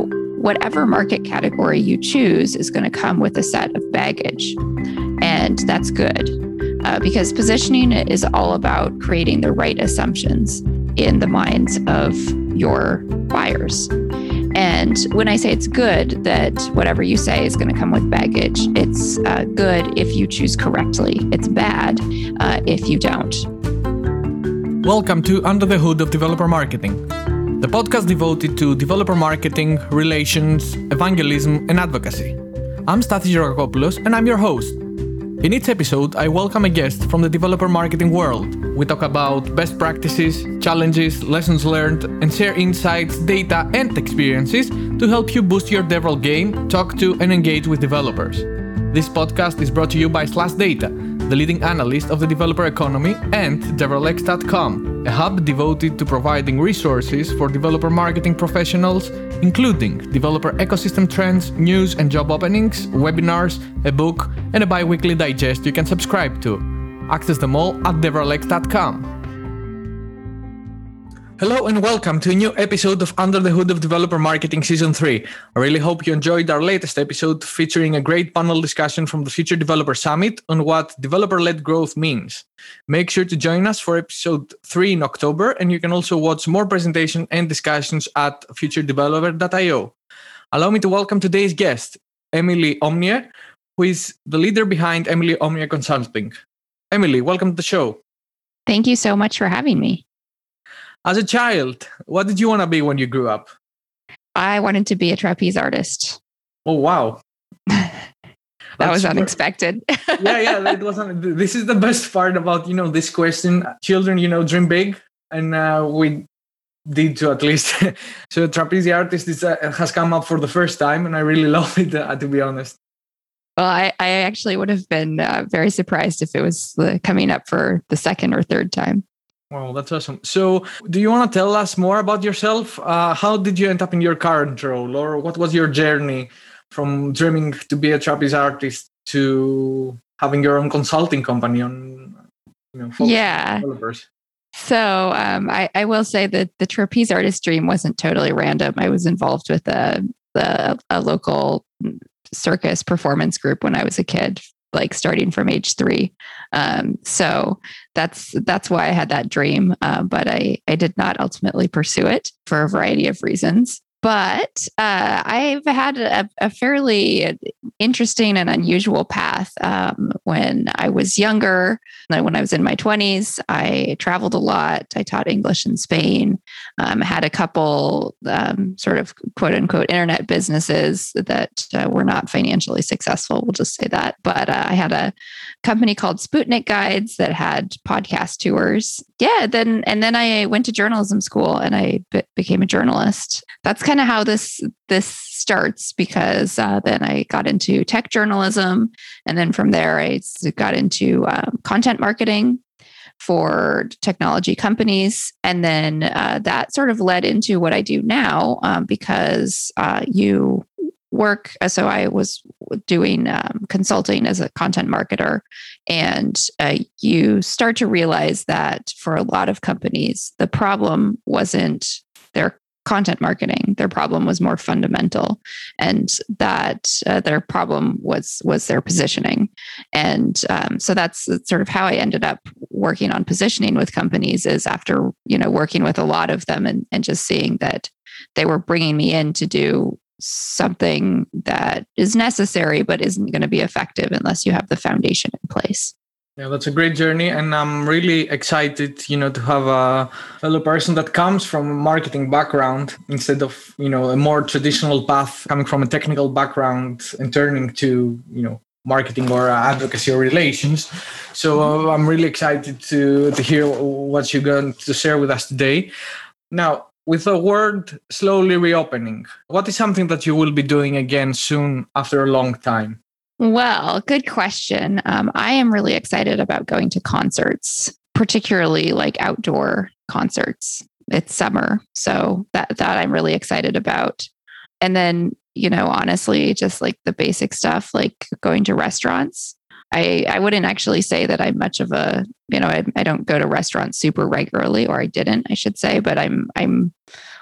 Whatever market category you choose is going to come with a set of baggage, and that's good uh, because positioning is all about creating the right assumptions in the minds of your buyers. And when I say it's good that whatever you say is going to come with baggage, it's uh, good if you choose correctly. It's bad uh, if you don't. Welcome to Under the Hood of Developer Marketing, the podcast devoted to developer marketing, relations, evangelism, and advocacy. I'm Stathis Georgakopoulos, and I'm your host. In each episode, I welcome a guest from the developer marketing world. We talk about best practices, challenges, lessons learned, and share insights, data, and experiences to help you boost your DevRel game, talk to, and engage with developers. This podcast is brought to you by SlashData the leading analyst of the developer economy, and DevrelX.com, a hub devoted to providing resources for developer marketing professionals, including developer ecosystem trends, news and job openings, webinars, a book, and a bi weekly digest you can subscribe to. Access them all at DevrelX.com. Hello and welcome to a new episode of Under the Hood of Developer Marketing Season 3. I really hope you enjoyed our latest episode featuring a great panel discussion from the Future Developer Summit on what developer led growth means. Make sure to join us for episode 3 in October, and you can also watch more presentation and discussions at futuredeveloper.io. Allow me to welcome today's guest, Emily Omier, who is the leader behind Emily Omier Consulting. Emily, welcome to the show. Thank you so much for having me. As a child, what did you want to be when you grew up? I wanted to be a trapeze artist. Oh wow. that was unexpected. yeah, yeah, it wasn't. This is the best part about you know this question. Children, you know, dream big, and uh, we did to at least. so trapeze artist is, uh, has come up for the first time, and I really love it. Uh, to be honest. Well, I, I actually would have been uh, very surprised if it was coming up for the second or third time. Wow, that's awesome. So, do you want to tell us more about yourself? Uh, how did you end up in your current role, or what was your journey from dreaming to be a trapeze artist to having your own consulting company on, you know, yeah. developers? So, um, I, I, will say that the trapeze artist dream wasn't totally random. I was involved with a, a, a local circus performance group when I was a kid like starting from age three. Um, so that's that's why I had that dream, uh, but I I did not ultimately pursue it for a variety of reasons. But uh, I've had a, a, fairly interesting and unusual path. Um, when I was younger, when I was in my 20s, I traveled a lot. I taught English in Spain, um, had a couple um, sort of quote unquote internet businesses that uh, were not financially successful. We'll just say that. But uh, I had a company called Sputnik Guides that had podcast tours. Yeah, then and then I went to journalism school and I be- became a journalist. That's kind of how this this starts because uh, then I got into tech journalism, and then from there I got into um, content marketing for technology companies, and then uh, that sort of led into what I do now um, because uh, you work. So I was doing um, consulting as a content marketer, and uh, you start to realize that for a lot of companies, the problem wasn't their content marketing. Their problem was more fundamental. And that uh, their problem was was their positioning. And um, so that's sort of how i ended up working on positioning with companies is after you know working with a lot of them and, and just seeing that they were bringing me in to do something that is necessary but isn't going to be effective unless you have the foundation in place yeah, that's a great journey, and I'm really excited, you know, to have a fellow person that comes from a marketing background instead of, you know, a more traditional path coming from a technical background and turning to, you know, marketing or advocacy or relations. So uh, I'm really excited to to hear what you're going to share with us today. Now, with the world slowly reopening, what is something that you will be doing again soon after a long time? Well, good question. Um, I am really excited about going to concerts, particularly like outdoor concerts. It's summer, so that that I'm really excited about. And then, you know, honestly, just like the basic stuff, like going to restaurants. I I wouldn't actually say that I'm much of a, you know, I, I don't go to restaurants super regularly, or I didn't, I should say, but I'm I'm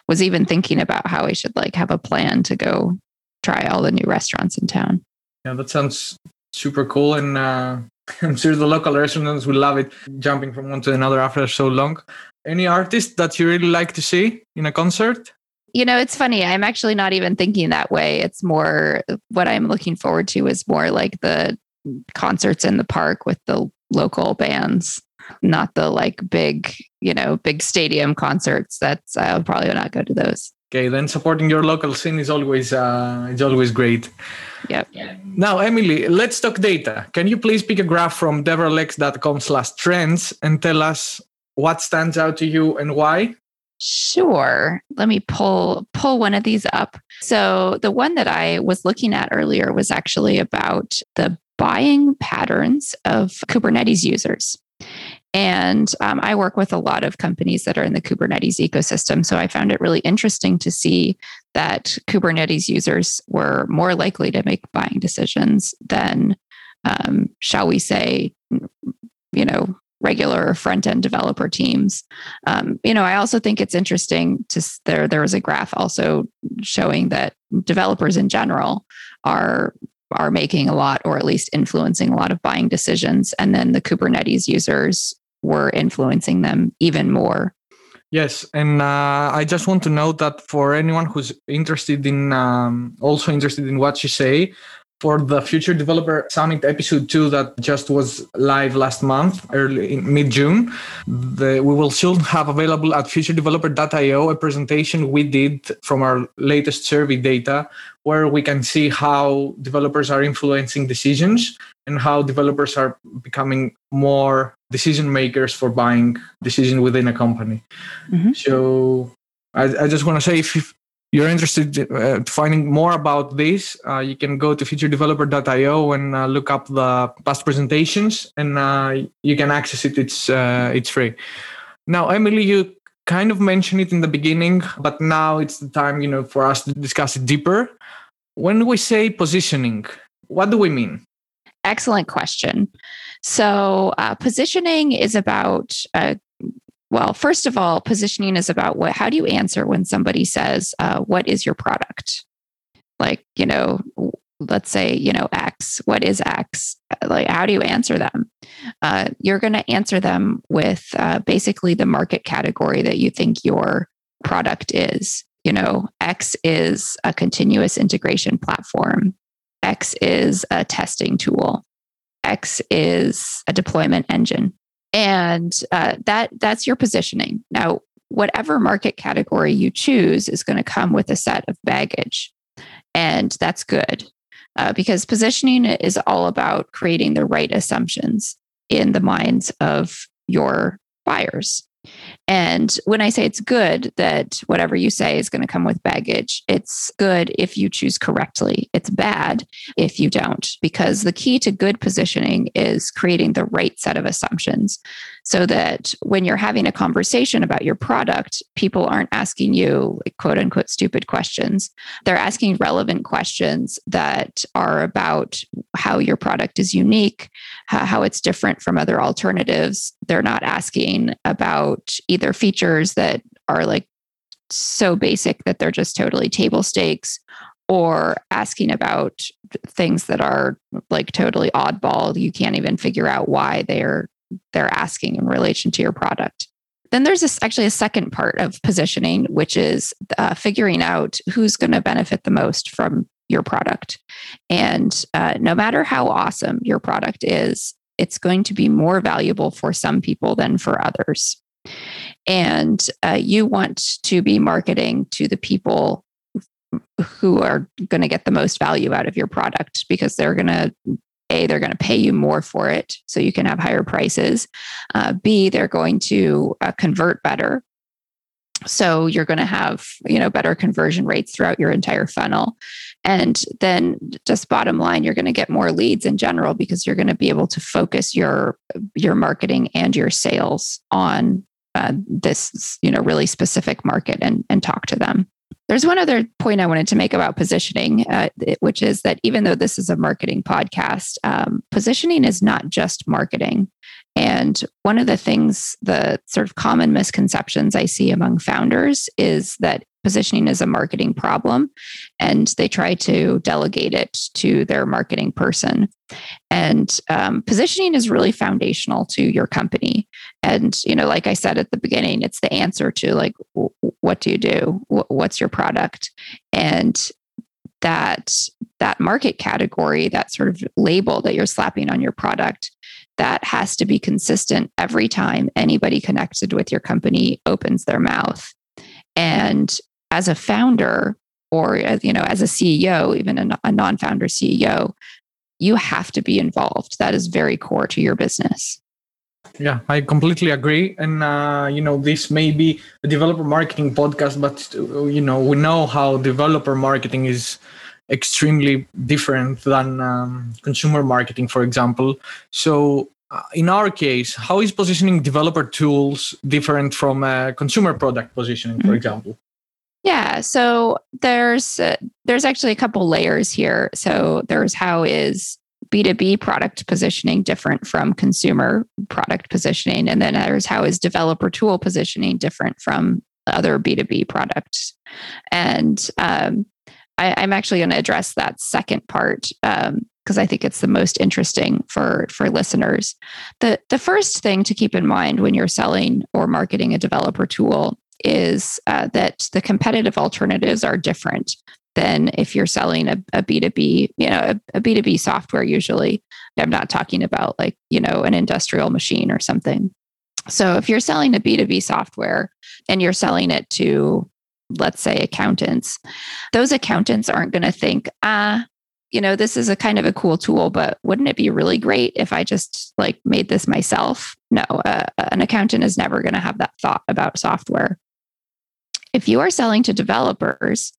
was even thinking about how I should like have a plan to go try all the new restaurants in town. Yeah, that sounds super cool. And uh, I'm sure the local restaurants will love it, jumping from one to another after so long. Any artist that you really like to see in a concert? You know, it's funny. I'm actually not even thinking that way. It's more what I'm looking forward to is more like the concerts in the park with the local bands, not the like big, you know, big stadium concerts. That's I'll probably not go to those. Okay, then supporting your local scene is always uh, it's always great. Yep. Now, Emily, let's talk data. Can you please pick a graph from devrelx.com slash trends and tell us what stands out to you and why? Sure. Let me pull pull one of these up. So the one that I was looking at earlier was actually about the buying patterns of Kubernetes users. And um, I work with a lot of companies that are in the Kubernetes ecosystem. So I found it really interesting to see that Kubernetes users were more likely to make buying decisions than, um, shall we say, you know, regular front end developer teams. Um, you know, I also think it's interesting to there. There was a graph also showing that developers in general are are making a lot or at least influencing a lot of buying decisions. And then the kubernetes users were influencing them even more. Yes and uh, i just want to note that for anyone who's interested in um, also interested in what you say for the Future Developer Summit episode two that just was live last month, early in mid June. we will soon have available at futuredeveloper.io a presentation we did from our latest survey data where we can see how developers are influencing decisions and how developers are becoming more decision makers for buying decision within a company. Mm-hmm. So I, I, just want to say if you're interested uh, finding more about this, uh, you can go to futuredeveloper.io and uh, look up the past presentations, and uh, you can access it. It's uh, it's free. Now, Emily, you kind of mentioned it in the beginning, but now it's the time, you know, for us to discuss it deeper. When we say positioning, what do we mean? Excellent question. So, uh, positioning is about well, first of all, positioning is about what, how do you answer when somebody says, uh, what is your product? Like, you know, let's say, you know, X, what is X? Like, how do you answer them? Uh, you're going to answer them with uh, basically the market category that you think your product is. You know, X is a continuous integration platform, X is a testing tool, X is a deployment engine and uh, that that's your positioning. Now whatever market category you choose is going to come with a set of baggage and that's good uh, because positioning is all about creating the right assumptions in the minds of your buyers. and when I say it's good that whatever you say is going to come with baggage, it's good if you choose correctly. It's bad if you don't, because the key to good positioning is creating the right set of assumptions so that when you're having a conversation about your product, people aren't asking you quote unquote stupid questions. They're asking relevant questions that are about how your product is unique, how it's different from other alternatives. They're not asking about either features that are like so basic that they're just totally table stakes or asking about things that are like totally oddball you can't even figure out why they're they're asking in relation to your product. Then there's this actually a second part of positioning which is uh, figuring out who's going to benefit the most from your product. And uh, no matter how awesome your product is it's going to be more valuable for some people than for others and uh, you want to be marketing to the people who are going to get the most value out of your product because they're going to a they're going to pay you more for it so you can have higher prices. Uh, b they're going to uh, convert better. So you're going to have you know better conversion rates throughout your entire funnel. And then just bottom line you're going to get more leads in general because you're going to be able to focus your your marketing and your sales on uh, this you know really specific market and and talk to them there's one other point I wanted to make about positioning, uh, which is that even though this is a marketing podcast, um, positioning is not just marketing. And one of the things, the sort of common misconceptions I see among founders is that positioning is a marketing problem and they try to delegate it to their marketing person. And um, positioning is really foundational to your company. And, you know, like I said at the beginning, it's the answer to like, w- what do you do? W- what's your product? And that that market category that sort of label that you're slapping on your product that has to be consistent every time anybody connected with your company opens their mouth and as a founder or as you know as a ceo even a, non-founder ceo you have to be involved. That is very core to your business. Yeah i completely agree. And uh, you know this may be a developer marketing podcast but you know we know how developer marketing is extremely different than um, consumer marketing for example. So uh, in our case how is positioning developer tools different from uh, consumer product positioning for mm-hmm. example yeah, so there's uh, there's actually a couple layers here. So there's how is B2B product positioning different from consumer product positioning and then there's how is developer tool positioning different from other B2B products. And um, I, am actually going to address that second part because um, I think it's the most interesting for for listeners. the The first thing to keep in mind when you're selling or marketing a developer tool is uh, that the competitive alternatives are different than if you're selling a a B2B, you know, a a B2B software usually. I'm not talking about like, you know, an industrial machine or something. So if you're selling a B2B software and you're selling it to, let's say, accountants, those accountants aren't going to think, ah, you know, this is a kind of a cool tool, but wouldn't it be really great if I just like made this myself? No, uh, an accountant is never going to have that thought about software. If you are selling to developers,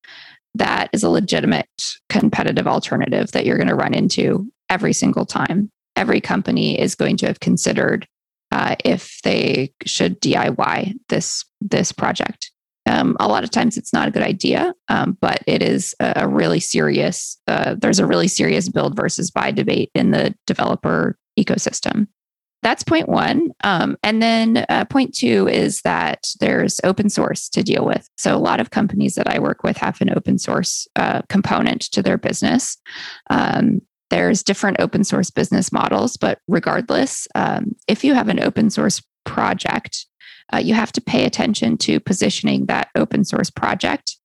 that is a legitimate competitive alternative that you're going to run into every single time. Every company is going to have considered uh, if they should DIY this this project. Um, a lot of times it's not a good idea, um, but it is a, really serious. Uh, there's a really serious build versus buy debate in the developer ecosystem that's point one. Um, and then uh, point two is that there's open source to deal with. So a lot of companies that I work with have an open source uh, component to their business. Um, there's different open source business models, but regardless, um, if you have an open source project, uh, you have to pay attention to positioning that open source project,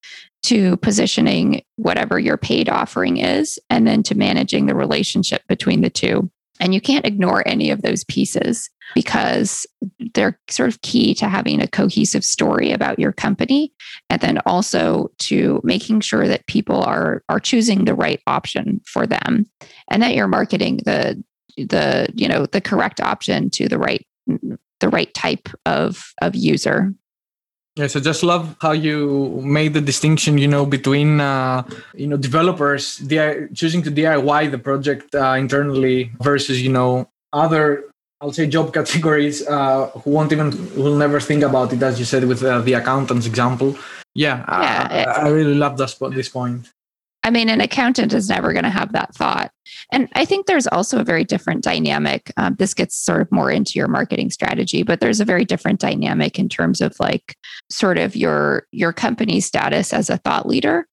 to positioning whatever your paid offering is, and then to managing the relationship between the two. And you can't ignore any of those pieces because they're sort of key to having a cohesive story about your company and then also to making sure that people are are choosing the right option for them and that you're marketing the the you know the correct option to the right the right type of of user Yes, I just love how you made the distinction, you know, between uh, you know developers DIY, choosing to DIY the project uh, internally versus you know other I'll say job categories uh, who won't even will never think about it, as you said with uh, the accountants example. Yeah, yeah I, I, really love this this point. I mean, an accountant is never going to have that thought. And I think there's also a very different dynamic. Um, this gets sort of more into your marketing strategy, but there's a very different dynamic in terms of like sort of your your company status as a thought leader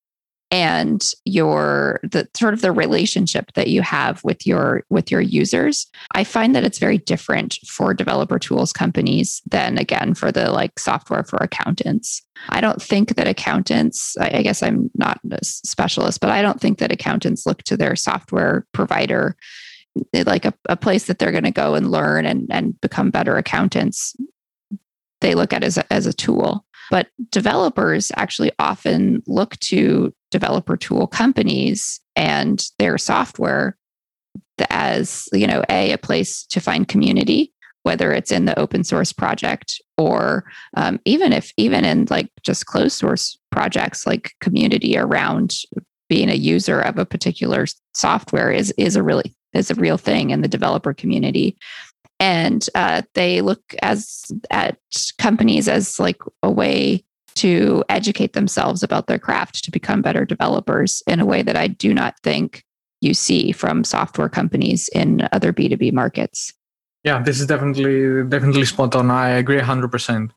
and your the sort of the relationship that you have with your with your users i find that it's very different for developer tools companies than again for the like software for accountants. I don't think that accountants i guess i'm not a specialist but i don't think that accountants look to their software provider eh, like a, a place that they're going to go and learn and, and become better accountants. They look at as a, as a tool. But developers actually often look to developer tool companies and their software as, you know, a, a place to find community, whether it's in the open source project or um, even if even in like just closed source projects like community around being a user of a particular software is is a really is a real thing in the developer community. And uh, they look as at companies as like a way to educate themselves about their craft to become better developers in a way that I do not think you see from software companies in other B2B markets. Yeah, this is definitely definitely spot on. I agree 100%.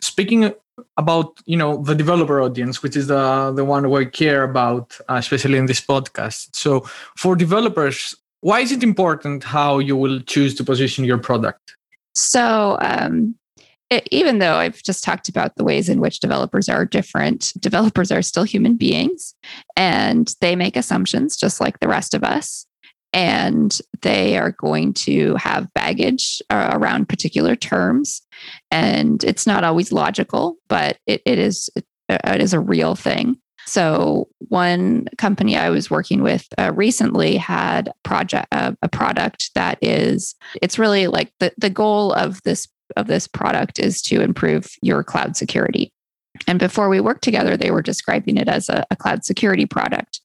Speaking about you know the developer audience, which is the the one we care about, uh, especially in this podcast. So for developers, why is it important how you will choose to position your product? So um, even though I've just talked about the ways in which developers are different, developers are still human beings and they make assumptions just like the rest of us. And they are going to have baggage uh, around particular terms. And it's not always logical, but it, it is it, it is a real thing. So one company I was working with uh, recently had project uh, a product that is it's really like the the goal of this of this product is to improve your cloud security. And before we worked together, they were describing it as a, a cloud security product.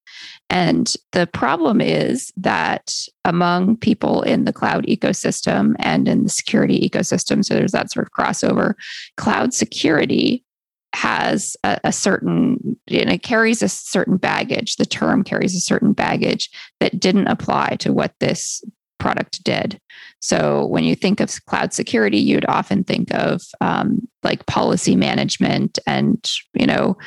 And the problem is that among people in the cloud ecosystem and in the security ecosystem, so there's that sort of crossover, cloud security has a, a, certain and it carries a certain baggage the term carries a certain baggage that didn't apply to what this product did so when you think of cloud security you'd often think of um, like policy management and you know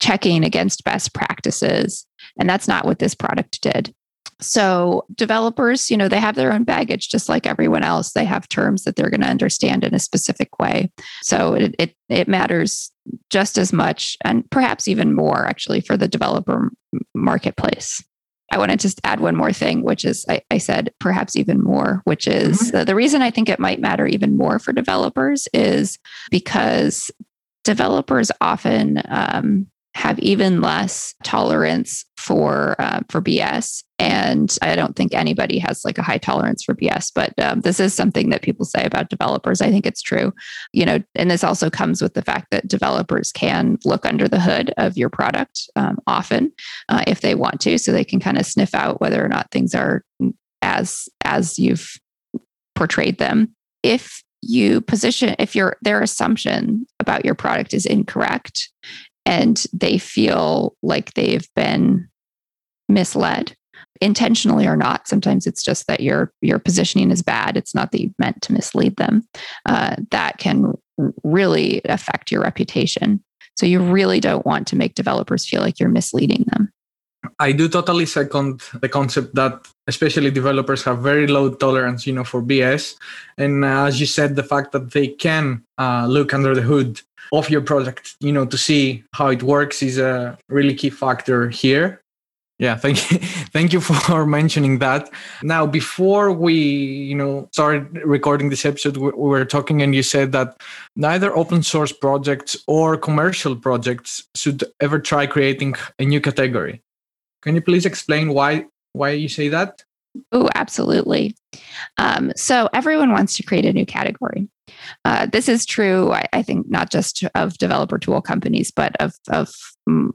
checking against best practices and that's not what this product did so developers, you know, they have their own baggage just like everyone else. They have terms that they're going to understand in a specific way. So it, it it matters just as much and perhaps even more actually for the developer marketplace. I want to just add one more thing, which is I, I said perhaps even more, which is mm-hmm. the, the reason I think it might matter even more for developers is because developers often um, have even less tolerance for uh, for BS. And I don't think anybody has like a high tolerance for BS, but um, this is something that people say about developers. I think it's true, you know, and this also comes with the fact that developers can look under the hood of your product um, often uh, if they want to, so they can kind of sniff out whether or not things are as as you've portrayed them. If you position if your their assumption about your product is incorrect and they feel like they've been misled intentionally or not. Sometimes it's just that your your positioning is bad. It's not that you meant to mislead them. Uh, that can really affect your reputation. So you really don't want to make developers feel like you're misleading them. I do totally second the concept that especially developers have very low tolerance, you know, for BS. And uh, as you said, the fact that they can uh, look under the hood of your product, you know, to see how it works is a really key factor here. Yeah, thank you. thank you for mentioning that. Now, before we, you know, started recording this episode, we were talking and you said that neither open source projects or commercial projects should ever try creating a new category. Can you please explain why why you say that? Oh, absolutely. Um, so everyone wants to create a new category. Uh, this is true, I, I, think, not just of developer tool companies, but of of mm,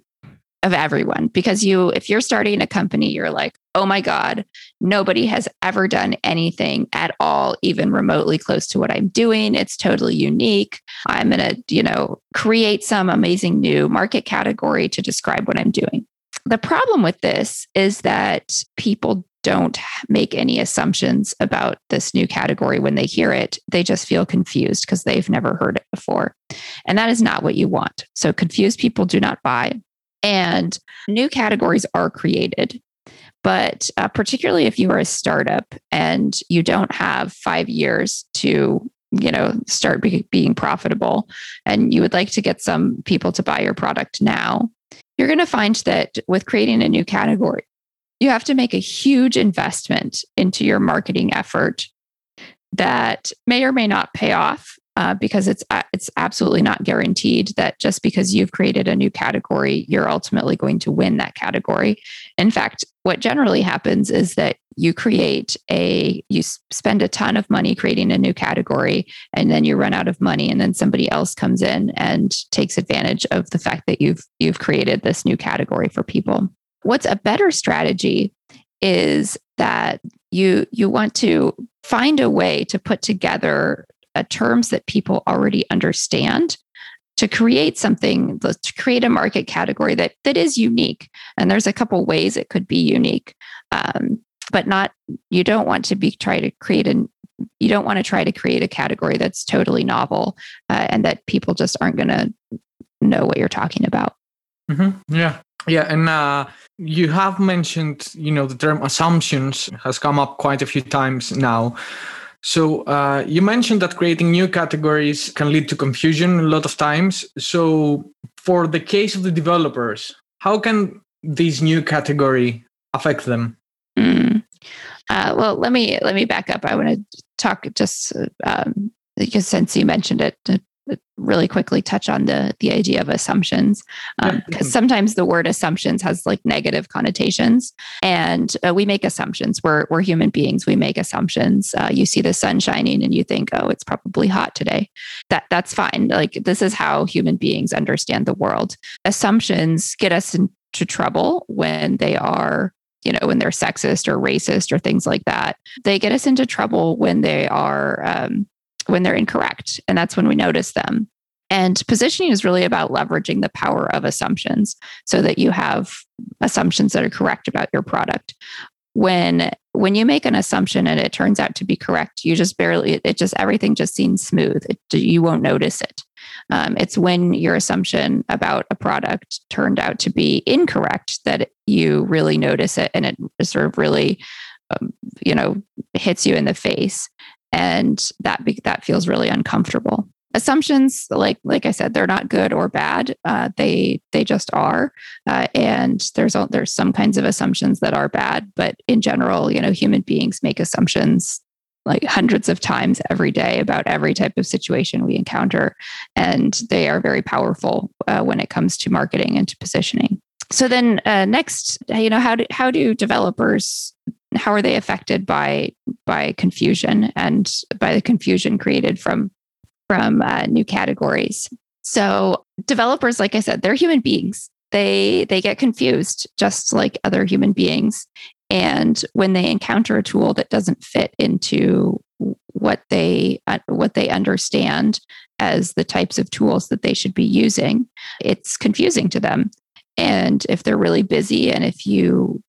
of everyone. Because you, if you're starting a company, you're like, oh my god, nobody has ever done anything at all, even remotely close to what I'm doing. It's totally unique. I'm gonna, you know, create some amazing new market category to describe what I'm doing. The problem with this is that people don't make any assumptions about this new category when they hear it. They just feel confused because they've never heard it before. And that is not what you want. So, confused people do not buy. And new categories are created. But uh, particularly if you are a startup and you don't have five years to you know start be- being profitable and you would like to get some people to buy your product now you're going to find that with creating a new category, you have to make a huge investment into your marketing effort that may or may not pay off uh, because it's uh, it's absolutely not guaranteed that just because you've created a new category, you're ultimately going to win that category. In fact, what generally happens is that you create a you spend a ton of money creating a new category and then you run out of money and then somebody else comes in and takes advantage of the fact that you've you've created this new category for people. What's a better strategy is that you you want to find a way to put together terms that people already understand to create something to create a market category that that is unique. And there's a couple ways it could be unique. Um, but not you don't want to be try to create a you don't want to try to create a category that's totally novel uh, and that people just aren't going to know what you're talking about. Mm-hmm. Yeah, yeah, and uh, you have mentioned, you know, the term assumptions has come up quite a few times now. So uh, you mentioned that creating new categories can lead to confusion a lot of times. So for the case of the developers, how can this new category affect them? Mm. Uh, well, let me let me back up. I want to talk just um, because since you mentioned it, really quickly touch on the the idea of assumptions because um, sometimes the word assumptions has like negative connotations. And uh, we make assumptions. We're, we're human beings. We make assumptions. Uh, you see the sun shining and you think oh it's probably hot today. That that's fine. Like this is how human beings understand the world. Assumptions get us into trouble when they are you know when they're sexist or racist or things like that they get us into trouble when they are um, when they're incorrect. And that's when we notice them. And positioning is really about leveraging the power of assumptions so that you have assumptions that are correct about your product. When when you make an assumption and it turns out to be correct, you just barely it just everything just seems smooth. It, you won't notice it. Um, it's when your assumption about a product turned out to be incorrect that you really notice it and it sort of really um, you know hits you in the face. And that be, that feels really uncomfortable. Assumptions like like i said they're not good or bad. Uh, they they just are. Uh, and there's there's some kinds of assumptions that are bad. But in general you know human beings make assumptions like hundreds of times every day about every type of situation we encounter. And they are very powerful uh, when it comes to marketing and to positioning. So then uh, next you know how do how do developers how are they affected by by confusion and by the confusion created from from uh, new categories? So developers like i said they're human beings. They they get confused just like other human beings and when they encounter a tool that doesn't fit into what they uh, what they understand as the types of tools that they should be using it's confusing to them and if they're really busy and if you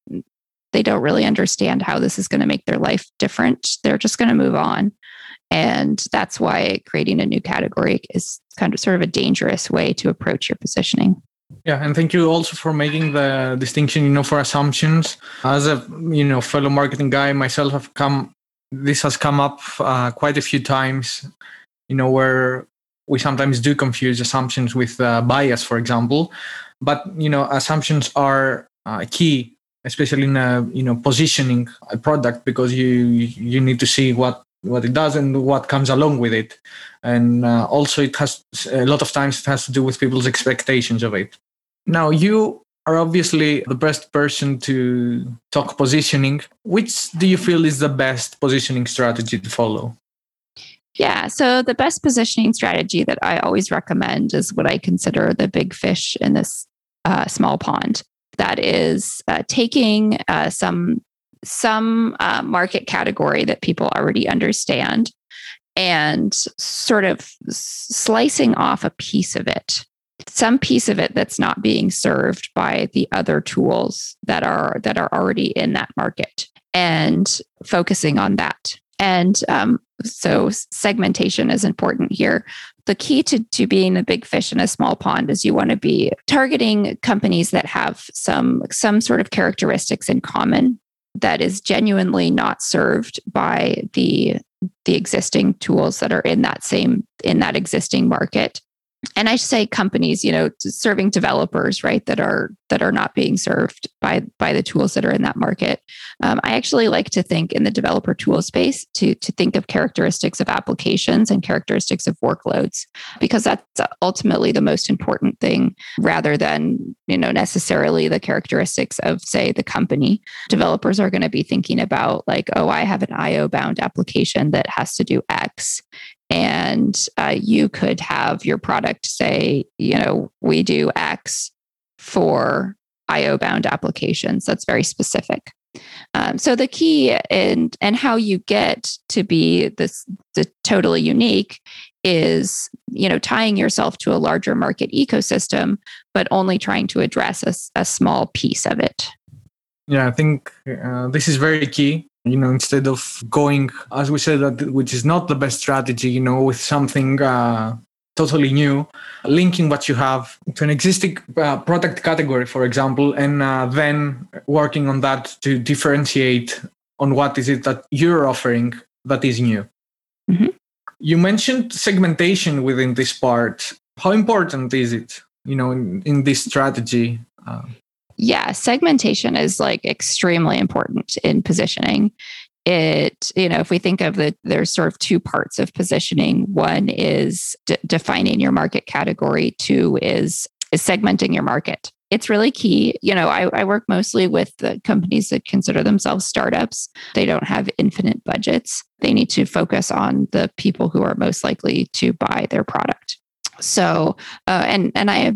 they don't really understand how this is going to make their life different, they're just going to move on. And that's why creating a new category is kind of sort of a dangerous way to approach your positioning. Yeah, and thank you also for making the distinction, you know, for assumptions. As a you know fellow marketing guy myself, have come. This has come up uh, quite a few times, you know, where we sometimes do confuse assumptions with uh, bias, for example. But you know, assumptions are uh, key especially in a, you know positioning a product because you you need to see what what it does and what comes along with it and uh, also it has a lot of times it has to do with people's expectations of it now you are obviously the best person to talk positioning. Which do you feel is the best positioning strategy to follow? Yeah. So the best positioning strategy that I always recommend is what I consider the big fish in this uh, small pond. That is uh, taking uh, some some uh, market category that people already understand and sort of slicing off a piece of it some piece of it that's not being served by the other tools that are that are already in that market and focusing on that. And um, so segmentation is important here. The key to, to being a big fish in a small pond is you want to be targeting companies that have some some sort of characteristics in common that is genuinely not served by the the existing tools that are in that same in that existing market and I say companies, you know, serving developers, right, that are that are not being served by by the tools that are in that market. Um, I actually like to think in the developer tool space to to think of characteristics of applications and characteristics of workloads because that's ultimately the most important thing, rather than you know necessarily the characteristics of say the company. Developers are going to be thinking about like, oh, I have an IO bound application that has to do X, and uh, you could have your product say, you know, we do X for IO bound applications. That's very specific. Um, so the key and and how you get to be this the totally unique is you know tying yourself to a larger market ecosystem, but only trying to address a, a small piece of it. Yeah, I think uh, this is very key you know instead of going as we said that which is not the best strategy you know with something uh, totally new linking what you have to an existing uh, product category for example and uh, then working on that to differentiate on what is it that you're offering that is new. Mm-hmm. you mentioned segmentation within this part. How important is it you know in, in this strategy? Uh, yeah, segmentation is like extremely important in positioning. It, you know, if we think of the, there's sort of two parts of positioning. One is d- defining your market category. Two is is segmenting your market. It's really key. You know, I, I work mostly with the companies that consider themselves startups. They don't have infinite budgets. They need to focus on the people who are most likely to buy their product so uh, and and i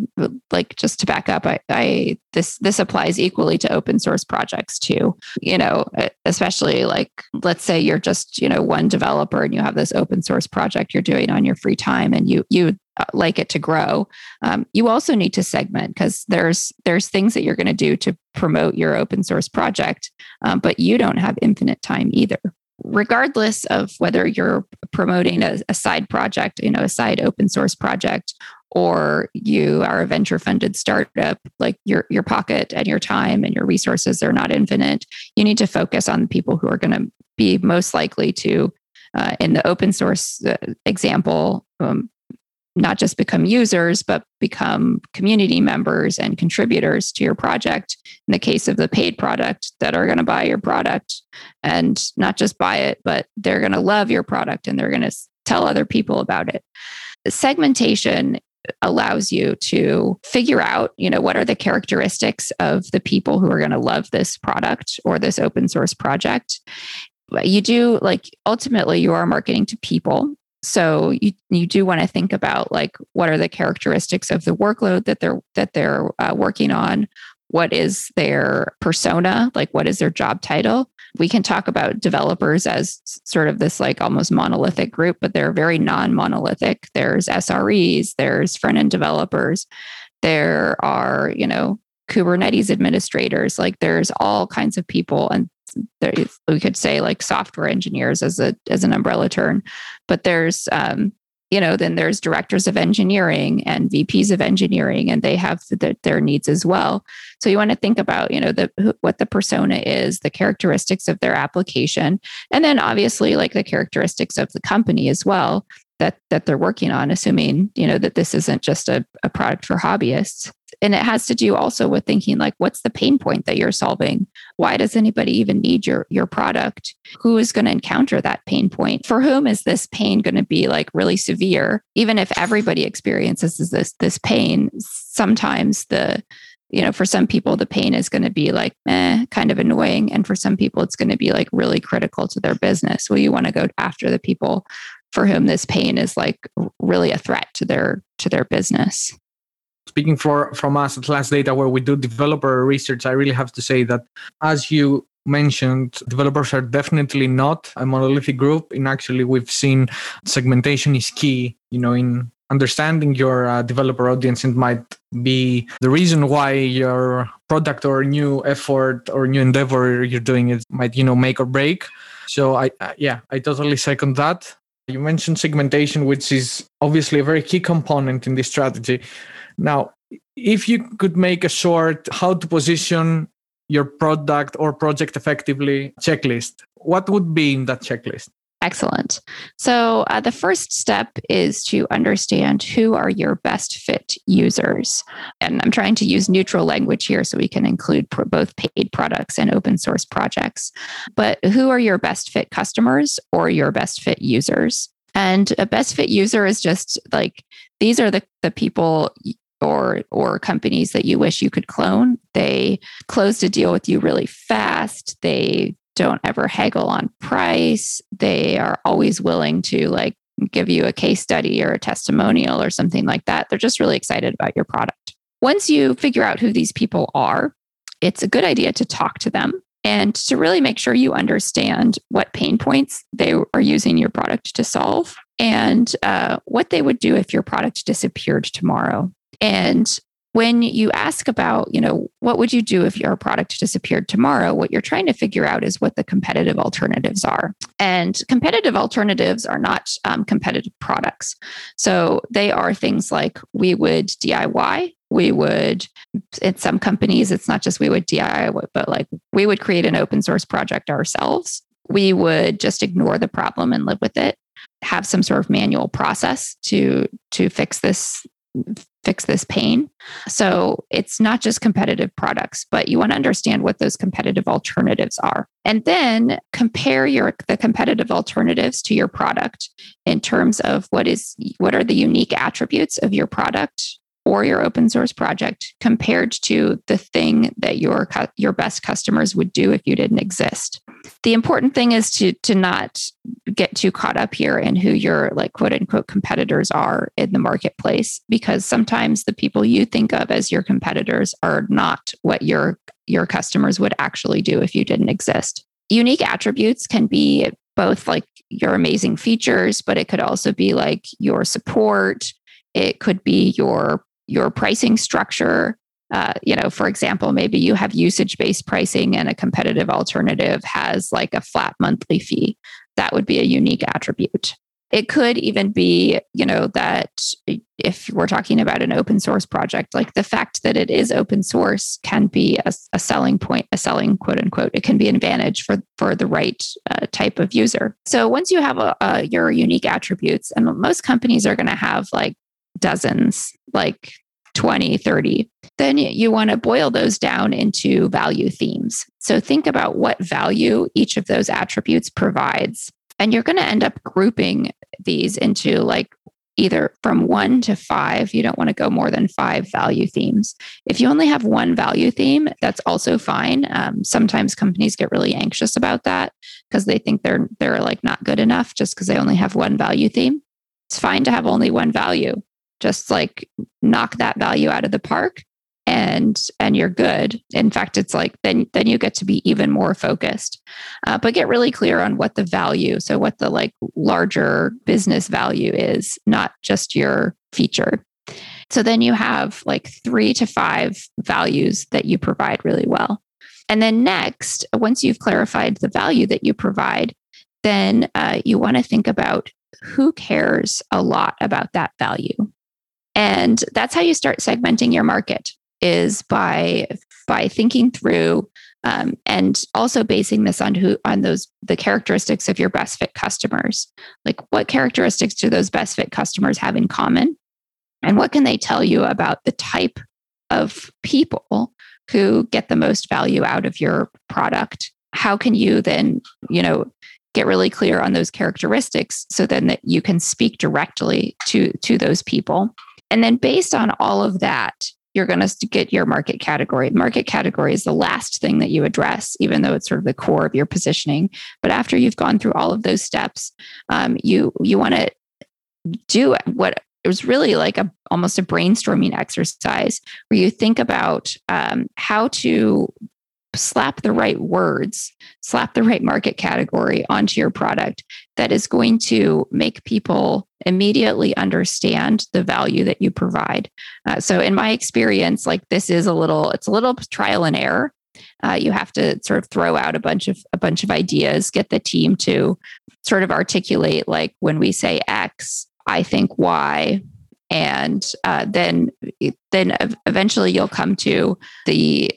like just to back up I, I this this applies equally to open source projects too. You know especially like let's say you're just you know one developer and you have this open source project you're doing on your free time and you you uh, like it to grow um, you also need to segment because there's there's things that you're going to do to promote your open source project um, but you don't have infinite time either regardless of whether you're promoting a, a, side project, you know, a side open source project, or you are a venture funded startup, like your your pocket and your time and your resources are not infinite. You need to focus on the people who are going to be most likely to, uh, in the open source uh, example, um, not just become users, but become community members and contributors to your project. In the case of the paid product, that are going to buy your product and not just buy it, but they're going to love your product and they're going to tell other people about it. Segmentation allows you to figure out you know what are the characteristics of the people who are going to love this product or this open source project you do like ultimately you are marketing to people so you you do want to think about like what are the characteristics of the workload that they're that they're uh, working on? What is their persona? Like what is their job title? We can talk about developers as sort of this like almost monolithic group but they're very non-monolithic. There's sres there's front end developers there are you know kubernetes administrators like there's all kinds of people and there we could say like software engineers as a as an umbrella term. But there's um, you know then there's directors of engineering and vps of engineering and they have the, their needs as well. So you want to think about you know the what the persona is the characteristics of their application and then obviously like the characteristics of the company as well that that they're working on assuming you know that this isn't just a, a product for hobbyists and it has to do also with thinking like what's the pain point that you're solving? Why does anybody even need your your product? Who is going to encounter that pain point? For whom is this pain going to be like really severe? Even if everybody experiences this this pain sometimes the you know for some people the pain is going to be like eh, kind of annoying. And for some people it's going to be like really critical to their business. Well you want to go after the people for whom this pain is like really a threat to their to their business speaking for from us at SlashData where we do developer research i really have to say that as you mentioned developers are definitely not a monolithic group and actually we've seen segmentation is key you know in understanding your uh, developer audience it might be the reason why your product or new effort or new endeavor you're doing it might you know make or break. So i uh, yeah i totally second that. You mentioned segmentation which is obviously a very key component in this strategy now, if you could make a short how to position your product or project effectively checklist, what would be in that checklist? Excellent. So, uh, the first step is to understand who are your best fit users. And I'm trying to use neutral language here so we can include both paid products and open source projects. But who are your best fit customers or your best fit users? And a best fit user is just like these are the, the people or or companies that you wish you could clone. They close a deal with you really fast. They don't ever haggle on price. They are always willing to like give you a case study or a testimonial or something like that. They're just really excited about your product. Once you figure out who these people are, it's a good idea to talk to them and to really make sure you understand what pain points they are using your product to solve and uh, what they would do if your product disappeared tomorrow. And when you ask about, you know, what would you do if your product disappeared tomorrow? What you're trying to figure out is what the competitive alternatives are. And competitive alternatives are not um, competitive products. So they are things like we would DIY, we would in some companies it's not just we would diy but like we would create an open source project ourselves we would just ignore the problem and live with it have some sort of manual process to to fix this fix this pain. So it's not just competitive products, but you want to understand what those competitive alternatives are. And then compare your the competitive alternatives to your product in terms of what is what are the unique attributes of your product or your open source project compared to the thing that your your best customers would do if you didn't exist. The important thing is to to not get too caught up here in who your like quote unquote competitors are in the marketplace because sometimes the people you think of as your competitors are not what your your customers would actually do if you didn't exist. Unique attributes can be both like your amazing features, but it could also be like your support. It could be your your pricing structure. Uh, you know, for example, maybe you have usage based pricing and a competitive alternative has like a flat monthly fee. That would be a unique attribute. It could even be, you know, that if we're talking about an open source project, like the fact that it is open source can be a, a selling point, a selling quote unquote. It can be an advantage for for the right uh, type of user. So once you have a, a, your unique attributes, and most companies are going to have like dozens, like 20, 30, then you want to boil those down into value themes. So think about what value each of those attributes provides. And you're going to end up grouping these into like either from one to five. You don't want to go more than five value themes. If you only have one value theme, that's also fine. Um, sometimes companies get really anxious about that because they think they're they're like not good enough just because they only have one value theme. It's fine to have only one value just like knock that value out of the park and and you're good. In fact it's like then then you get to be even more focused. Uh, but get really clear on what the value so what the like larger business value is not just your feature. So then you have like three to five values that you provide really well. And then next once you've clarified the value that you provide then uh, you want to think about who cares a lot about that value and that's how you start segmenting your market is by by thinking through um, and also basing this on who on those the characteristics of your best fit customers. Like what characteristics do those best fit customers have in common? And what can they tell you about the type of people who get the most value out of your product? How can you then you know get really clear on those characteristics so then that you can speak directly to to those people and then based on all of that, you're going to get your market category. Market category is the last thing that you address, even though it's sort of the core of your positioning. But after you've gone through all of those steps, um, you you want to do what it was really like a almost a brainstorming exercise where you think about um, how to slap the right words, slap the right market category onto your product that is going to make people immediately understand the value that you provide. Uh, so, in my experience, like this is a little, it's a little trial and error. Uh, you have to sort of throw out a bunch of a bunch of ideas, get the team to sort of articulate like when we say X, I think Y, and uh, then then eventually you'll come to the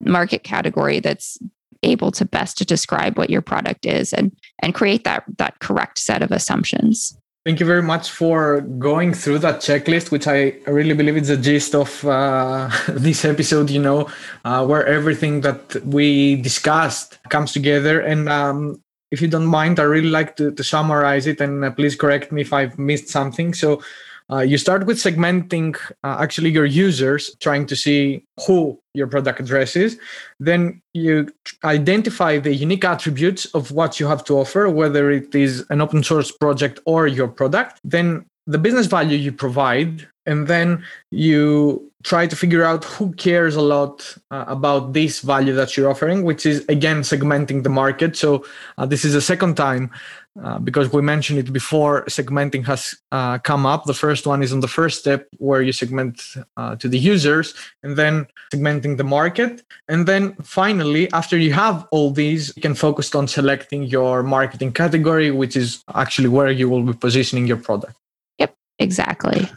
market category that's able to best to describe what your product is and and create that that correct set of assumptions Thank you very much for going through that checklist, which I really believe is the gist of uh, this episode, you know, uh, where everything that we discussed comes together. And um, if you don't mind, I really like to, to summarize it and uh, please correct me if I've missed something. So, uh, you start with segmenting uh, actually your users, trying to see who your product addresses. Then you identify the unique attributes of what you have to offer, whether it is an open source project or your product. Then the business value you provide and then you try to figure out who cares a lot uh, about this value that you're offering, which is again segmenting the market. So uh, this is the second time uh, because we mentioned it before, segmenting has uh, come up. The first one is on the first step where you segment uh, to the users and then segmenting the market. And then finally, after you have all these, you can focus on selecting your marketing category, which is actually where you will be positioning your product. Yep, exactly.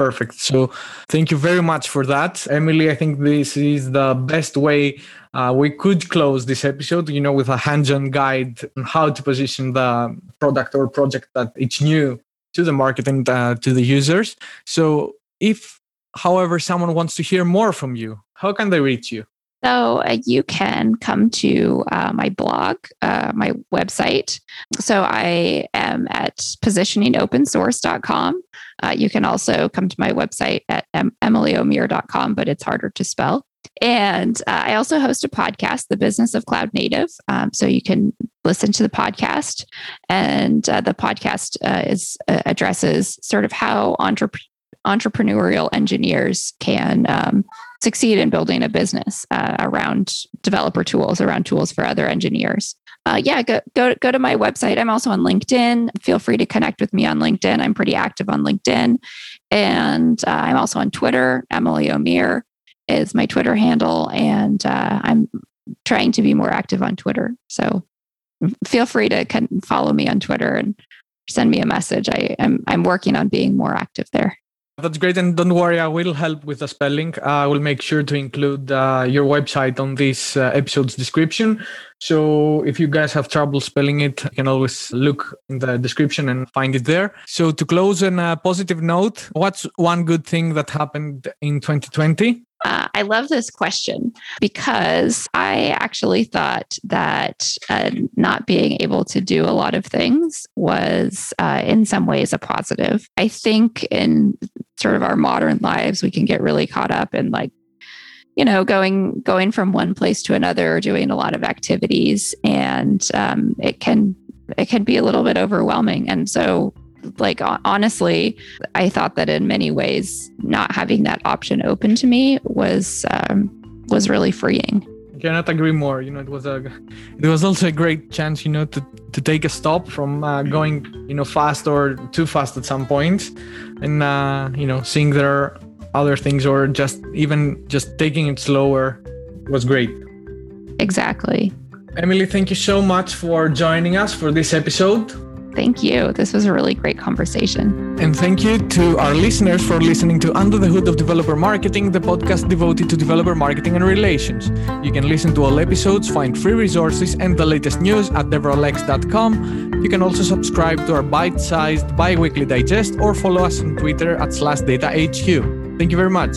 Perfect. So thank you very much for that. Emily, I think this is the best way uh, we could close this episode, you know, with a hands-on guide on how to position the product or project that it's new to the market and uh, to the users. So if, however, someone wants to hear more from you, how can they reach you? So uh, you can come to uh, my blog, uh, my website. So I am at positioningopensource.com. Uh, you can also come to my website at em- emilyomier.com, but it's harder to spell. And uh, I also host a podcast, The Business of Cloud Native. Um, so you can listen to the podcast. And uh, the podcast is addresses sort of how entrepreneurial engineers can um, succeed in building a business uh, around developer tools, around tools for other engineers. Uh, yeah, go, go go to my website. I'm also on LinkedIn. Feel free to connect with me on LinkedIn. I'm pretty active on LinkedIn, and uh, I'm also on Twitter. Emily Omier is my Twitter handle, and uh, I'm trying to be more active on Twitter. So feel free to follow me on Twitter and send me a message. I, I'm I'm working on being more active there. That's great. And don't worry, I will help with the spelling. I will make sure to include uh, your website on this uh, episode's description. So if you guys have trouble spelling it, you can always look in the description and find it there. So to close on a positive note, what's one good thing that happened in 2020? Uh, I love this question because I actually thought that uh, not being able to do a lot of things was, uh, in some ways, a positive. I think in sort of our modern lives, we can get really caught up in like, you know, going going from one place to another, doing a lot of activities, and um, it can it can be a little bit overwhelming. And so like honestly i thought that in many ways not having that option open to me was um, was really freeing cannot agree more you know it was a it was also a great chance you know to to take a stop from uh, going you know fast or too fast at some point. And uh, you know seeing there are other things or just even just taking it slower was great. Exactly. Emily thank you so much for joining us for this episode Thank you. This was a really great conversation. And thank you to our listeners for listening to Under the Hood of Developer Marketing, the podcast devoted to developer marketing and relations. You can listen to all episodes, find free resources, and the latest news at devrelx.com. You can also subscribe to our bite sized bi weekly digest or follow us on Twitter at SlashData HQ. Thank you very much.